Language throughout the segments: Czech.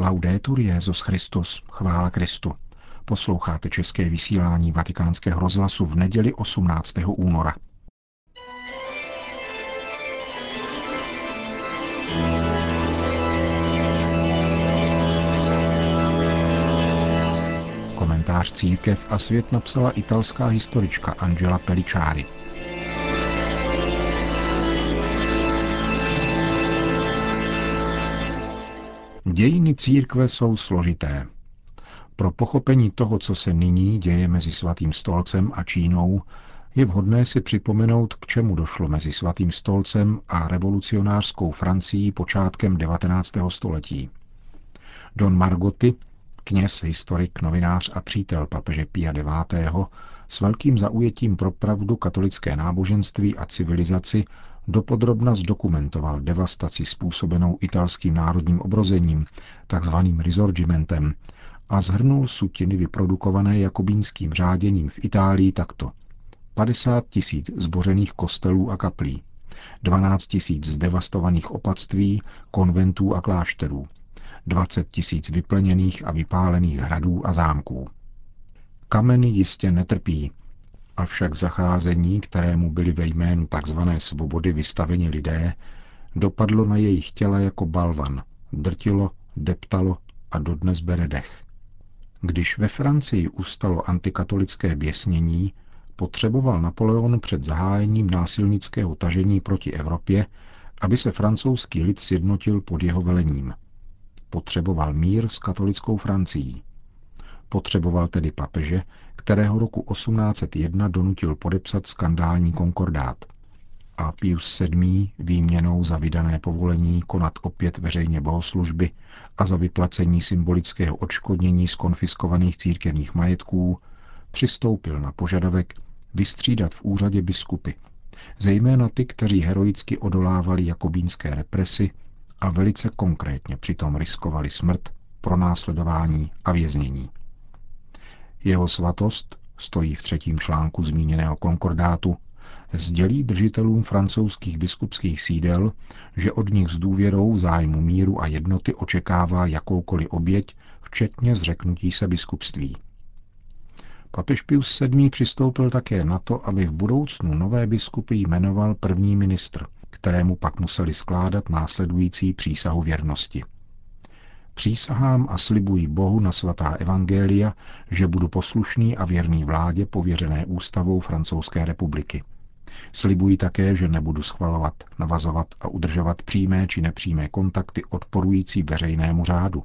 Laudetur Jezus Christus, chvála Kristu. Posloucháte české vysílání Vatikánského rozhlasu v neděli 18. února. Komentář Církev a svět napsala italská historička Angela Pellicciari. Dějiny církve jsou složité. Pro pochopení toho, co se nyní děje mezi svatým stolcem a Čínou, je vhodné si připomenout, k čemu došlo mezi svatým stolcem a revolucionářskou Francií počátkem 19. století. Don Margoty, kněz, historik, novinář a přítel papeže Pia IX. s velkým zaujetím pro pravdu katolické náboženství a civilizaci dopodrobna zdokumentoval devastaci způsobenou italským národním obrozením, takzvaným risorgimentem, a zhrnul sutiny vyprodukované jakobínským řáděním v Itálii takto. 50 tisíc zbořených kostelů a kaplí, 12 tisíc zdevastovaných opatství, konventů a klášterů, 20 tisíc vyplněných a vypálených hradů a zámků. Kameny jistě netrpí, avšak zacházení, kterému byly ve jménu tzv. svobody vystaveni lidé, dopadlo na jejich těla jako balvan, drtilo, deptalo a dodnes bere dech. Když ve Francii ustalo antikatolické běsnění, potřeboval Napoleon před zahájením násilnického tažení proti Evropě, aby se francouzský lid sjednotil pod jeho velením. Potřeboval mír s katolickou Francií. Potřeboval tedy papeže, kterého roku 1801 donutil podepsat skandální konkordát. A Pius VII. výměnou za vydané povolení konat opět veřejně bohoslužby a za vyplacení symbolického odškodnění z konfiskovaných církevních majetků přistoupil na požadavek vystřídat v úřadě biskupy, zejména ty, kteří heroicky odolávali jakobínské represi a velice konkrétně přitom riskovali smrt, pronásledování a věznění. Jeho svatost, stojí v třetím článku zmíněného konkordátu, sdělí držitelům francouzských biskupských sídel, že od nich s důvěrou zájmu míru a jednoty očekává jakoukoliv oběť, včetně zřeknutí se biskupství. Papež Pius VII. přistoupil také na to, aby v budoucnu nové biskupy jmenoval první ministr, kterému pak museli skládat následující přísahu věrnosti – Přísahám a slibuji Bohu na svatá evangelia, že budu poslušný a věrný vládě pověřené ústavou Francouzské republiky. Slibuji také, že nebudu schvalovat, navazovat a udržovat přímé či nepřímé kontakty odporující veřejnému řádu.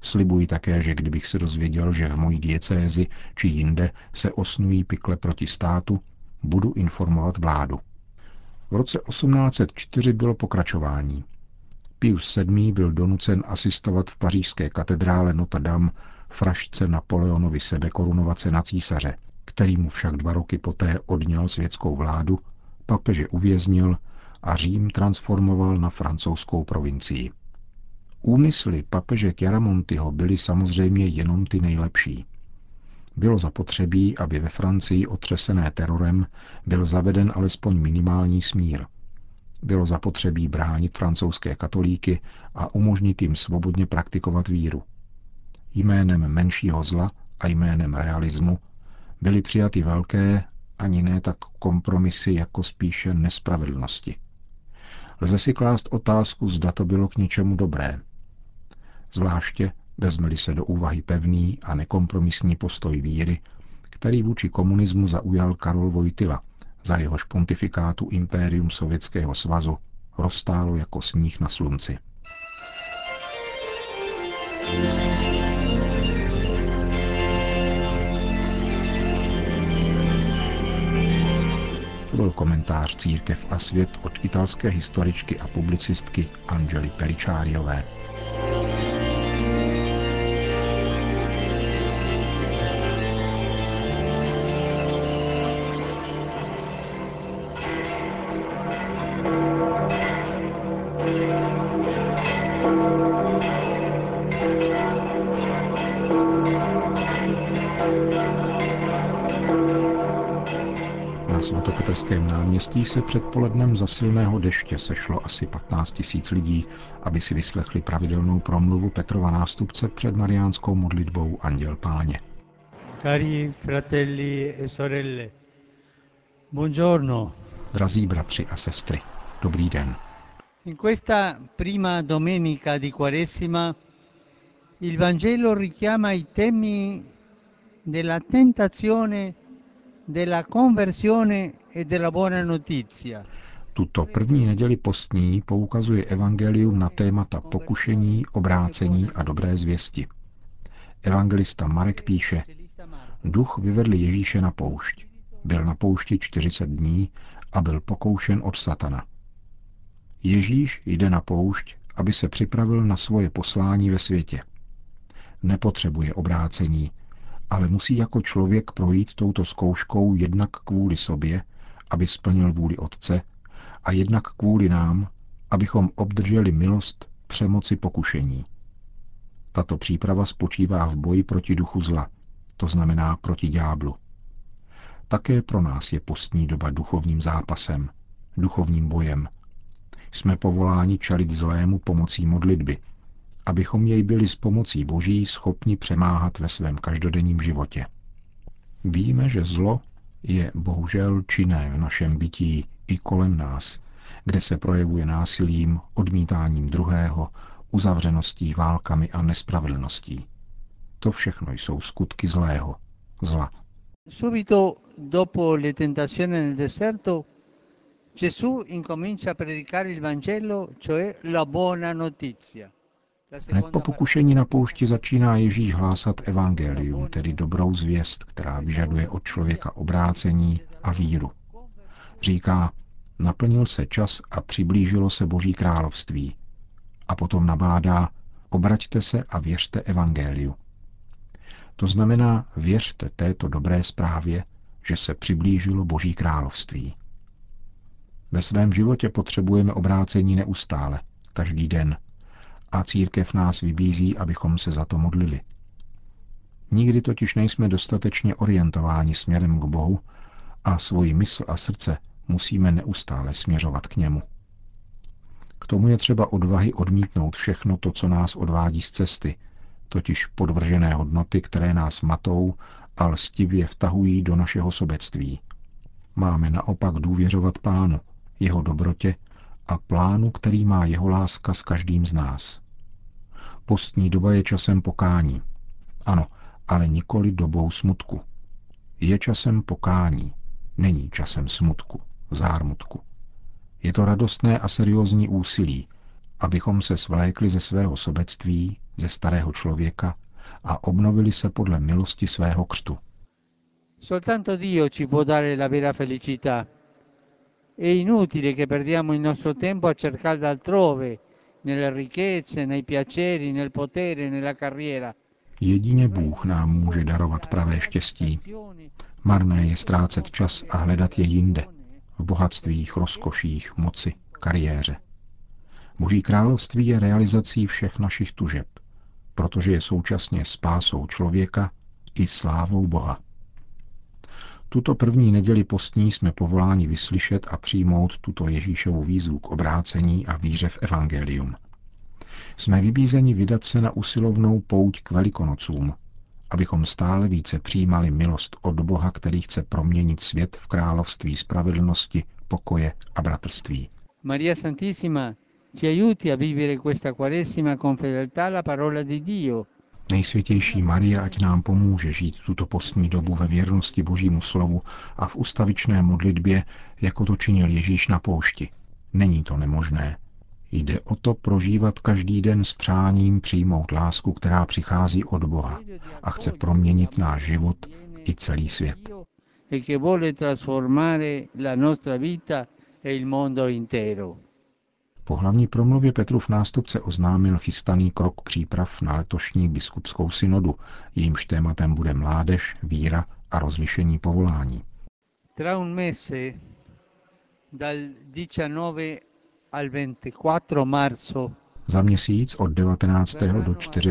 Slibuji také, že kdybych se dozvěděl, že v mojí diecézi či jinde se osnují pikle proti státu, budu informovat vládu. V roce 1804 bylo pokračování. Pius VII. byl donucen asistovat v pařížské katedrále Notre Dame frašce Napoleonovi sebekorunovace na císaře, který mu však dva roky poté odněl světskou vládu, papeže uvěznil a Řím transformoval na francouzskou provincii. Úmysly papeže Chiaramontiho byly samozřejmě jenom ty nejlepší. Bylo zapotřebí, aby ve Francii otřesené terorem byl zaveden alespoň minimální smír – bylo zapotřebí bránit francouzské katolíky a umožnit jim svobodně praktikovat víru. Jménem menšího zla a jménem realismu byly přijaty velké, ani ne tak kompromisy, jako spíše nespravedlnosti. Lze si klást otázku, zda to bylo k něčemu dobré. Zvláště vezmeli se do úvahy pevný a nekompromisní postoj víry, který vůči komunismu zaujal Karol Vojtila, za jehož pontifikátu impérium Sovětského svazu rozstálo jako sníh na slunci. To byl komentář Církev a svět od italské historičky a publicistky Angely Pelicáriové. Svatopetrském náměstí se předpolednem za silného deště sešlo asi 15 tisíc lidí, aby si vyslechli pravidelnou promluvu Petrova nástupce před mariánskou modlitbou Anděl Páně. Cari fratelli e sorelle, buongiorno. Drazí bratři a sestry, dobrý den. In questa prima domenica di Quaresima il Vangelo richiama i temi della tentazione, della conversione e. Tuto první neděli postní poukazuje evangelium na témata pokušení, obrácení a dobré zvěsti. Evangelista Marek píše, duch vyvedl Ježíše na poušť. Byl na poušti 40 dní a byl pokoušen od satana. Ježíš jde na poušť, aby se připravil na svoje poslání ve světě. Nepotřebuje obrácení, ale musí jako člověk projít touto zkouškou jednak kvůli sobě, aby splnil vůli Otce, a jednak kvůli nám, abychom obdrželi milost přemoci pokušení. Tato příprava spočívá v boji proti duchu zla, to znamená proti ďáblu. Také pro nás je postní doba duchovním zápasem, duchovním bojem. Jsme povoláni čelit zlému pomocí modlitby, abychom jej byli s pomocí Boží schopni přemáhat ve svém každodenním životě. Víme, že zlo je bohužel činné v našem bytí i kolem nás, kde se projevuje násilím, odmítáním druhého, uzavřeností, válkami a nespravedlností. To všechno jsou skutky zlého, zla. Subito dopo le tentazioni nel deserto, Gesù incomincia a predicare il Vangelo, cioè la buona notizia. Hned po pokušení na poušti začíná Ježíš hlásat evangelium, tedy dobrou zvěst, která vyžaduje od člověka obrácení a víru. Říká, naplnil se čas a přiblížilo se Boží království. A potom nabádá, obraťte se a věřte evangeliu. To znamená, věřte této dobré zprávě, že se přiblížilo Boží království. Ve svém životě potřebujeme obrácení neustále, každý den, a církev nás vybízí, abychom se za to modlili. Nikdy totiž nejsme dostatečně orientováni směrem k Bohu a svoji mysl a srdce musíme neustále směřovat k němu. K tomu je třeba odvahy odmítnout všechno to, co nás odvádí z cesty, totiž podvržené hodnoty, které nás matou a lstivě vtahují do našeho sobectví. Máme naopak důvěřovat Pánu, jeho dobrotě a plánu, který má jeho láska s každým z nás. Postní doba je časem pokání. Ano, ale nikoli dobou smutku. Je časem pokání, není časem smutku, zármutku. Je to radostné a seriózní úsilí, abychom se svlékli ze svého sobectví, ze starého člověka a obnovili se podle milosti svého křtu. Soltanto Dio ci può dare la vera felicità. È inutile che perdiamo il nostro tempo a cercarla altrove, nelle ricchezze, nei piaceri, nel potere, nella carriera. Jedině Bůh nám může darovat pravé štěstí. Marné je ztrácet čas a hledat je jinde, v bohatstvích, rozkoších, moci, kariéře. Boží království je realizací všech našich tužeb, protože je současně spásou člověka i slávou Boha. Tuto první neděli postní jsme povoláni vyslyšet a přijmout tuto Ježíšovu výzvu k obrácení a víře v Evangelium. Jsme vybízeni vydat se na usilovnou pouť k velikonocům, abychom stále více přijímali milost od Boha, který chce proměnit svět v království spravedlnosti, pokoje a bratrství. Maria Santissima ci aiuti a vivere questa Quaresima con fedeltà alla parola di Dio, Nejsvětější Marie, ať nám pomůže žít tuto postní dobu ve věrnosti Božímu slovu a v ustavičné modlitbě, jako to činil Ježíš na poušti. Není to nemožné. Jde o to prožívat každý den s přáním přijmout lásku, která přichází od Boha a chce proměnit náš život i celý svět. e che vuole trasformare la nostra vita e il mondo intero. Po hlavní promluvě Petrův nástupce oznámil chystaný krok příprav na letošní biskupskou synodu, jejímž tématem bude mládež, víra a rozlišení povolání. Tra un mese, dal 19 al 24 marzo, Za měsíc od 19. do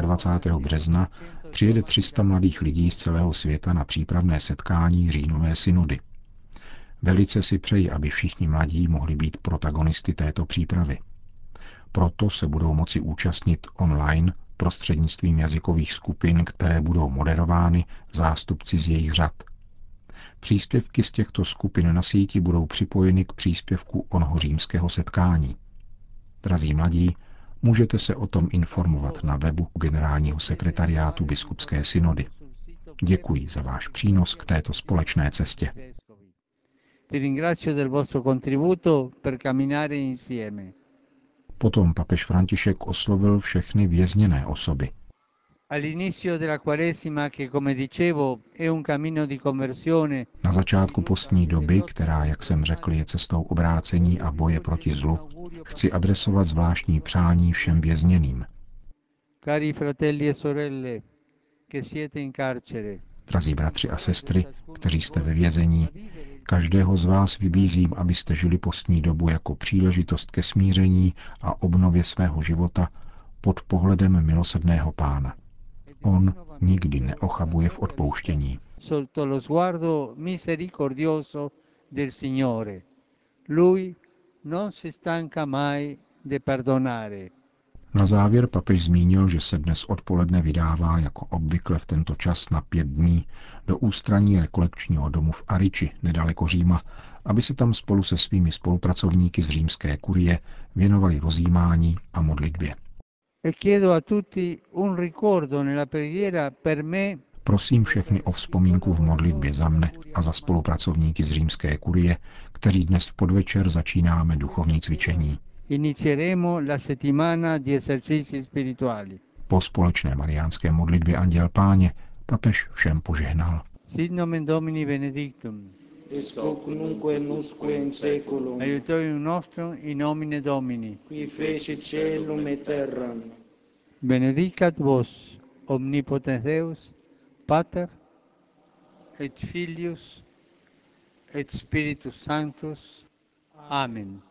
24. března přijede 300 mladých lidí z celého světa na přípravné setkání říjnové synody. Velice si přeji, aby všichni mladí mohli být protagonisty této přípravy. Proto se budou moci účastnit online prostřednictvím jazykových skupin, které budou moderovány zástupci z jejich řad. Příspěvky z těchto skupin na síti budou připojeny k příspěvku onoho římského setkání. Drazí mladí, můžete se o tom informovat na webu generálního sekretariátu biskupské synody. Děkuji za váš přínos k této společné cestě. Potom papež František oslovil všechny vězněné osoby. Na začátku postní doby, která, jak jsem řekl, je cestou obrácení a boje proti zlu, chci adresovat zvláštní přání všem vězněným. E Drazí bratři a sestry, kteří jste ve vězení, každého z vás vybízím, abyste žili postní dobu jako příležitost ke smíření a obnově svého života pod pohledem milosedného pána. On nikdy neochabuje v odpouštění. Lui non si stanca mai de perdonare. Na závěr papež zmínil, že se dnes odpoledne vydává jako obvykle v tento čas na pět dní do ústraní rekolekčního domu v Ariči, nedaleko Říma, aby se tam spolu se svými spolupracovníky z římské kurie věnovali rozjímání a modlitbě. Prosím všechny o vzpomínku v modlitbě za mne a za spolupracovníky z římské kurie, kteří dnes v podvečer začínáme duchovní cvičení inizieremo la settimana di esercizi spirituali. Po společné mariánské modlitbě Anděl Páně papež všem požehnal. Sit nomen Domini benedictum. Ex hoc nunque nusque in seculum. Aiutorium nostrum in nomine Domini. Qui fece celum et terram. Benedicat vos, omnipotens Deus, Pater, et Filius, et Spiritus Sanctus. Amen.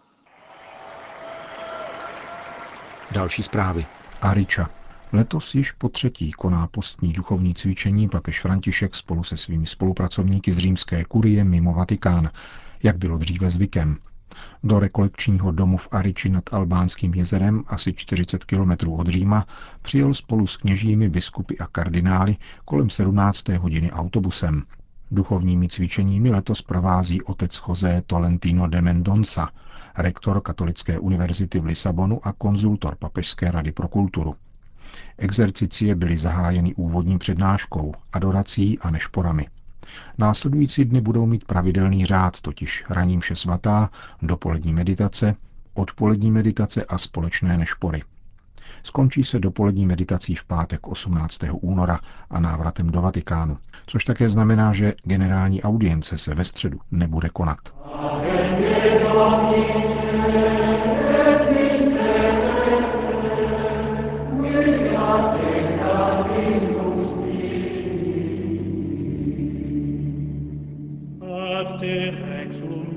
Další zprávy. Ariča. Letos již po třetí koná postní duchovní cvičení papež František spolu se svými spolupracovníky z římské kurie mimo Vatikán, jak bylo dříve zvykem. Do rekolekčního domu v Ariči nad Albánským jezerem, asi 40 kilometrů od Říma, přijel spolu s kněžími, biskupy a kardinály kolem 17. hodiny autobusem. Duchovními cvičeními letos provází otec José Tolentino de Mendonça, rektor Katolické univerzity v Lisabonu a konzultor Papežské rady pro kulturu. Exercicie byly zahájeny úvodní přednáškou, adorací a nešporami. Následující dny budou mít pravidelný řád, totiž raním vše svatá, dopolední meditace, odpolední meditace a společné nešpory. Skončí se dopolední meditací v pátek 18. února a návratem do Vatikánu, což také znamená, že generální audience se ve středu nebude konat. Pater Exum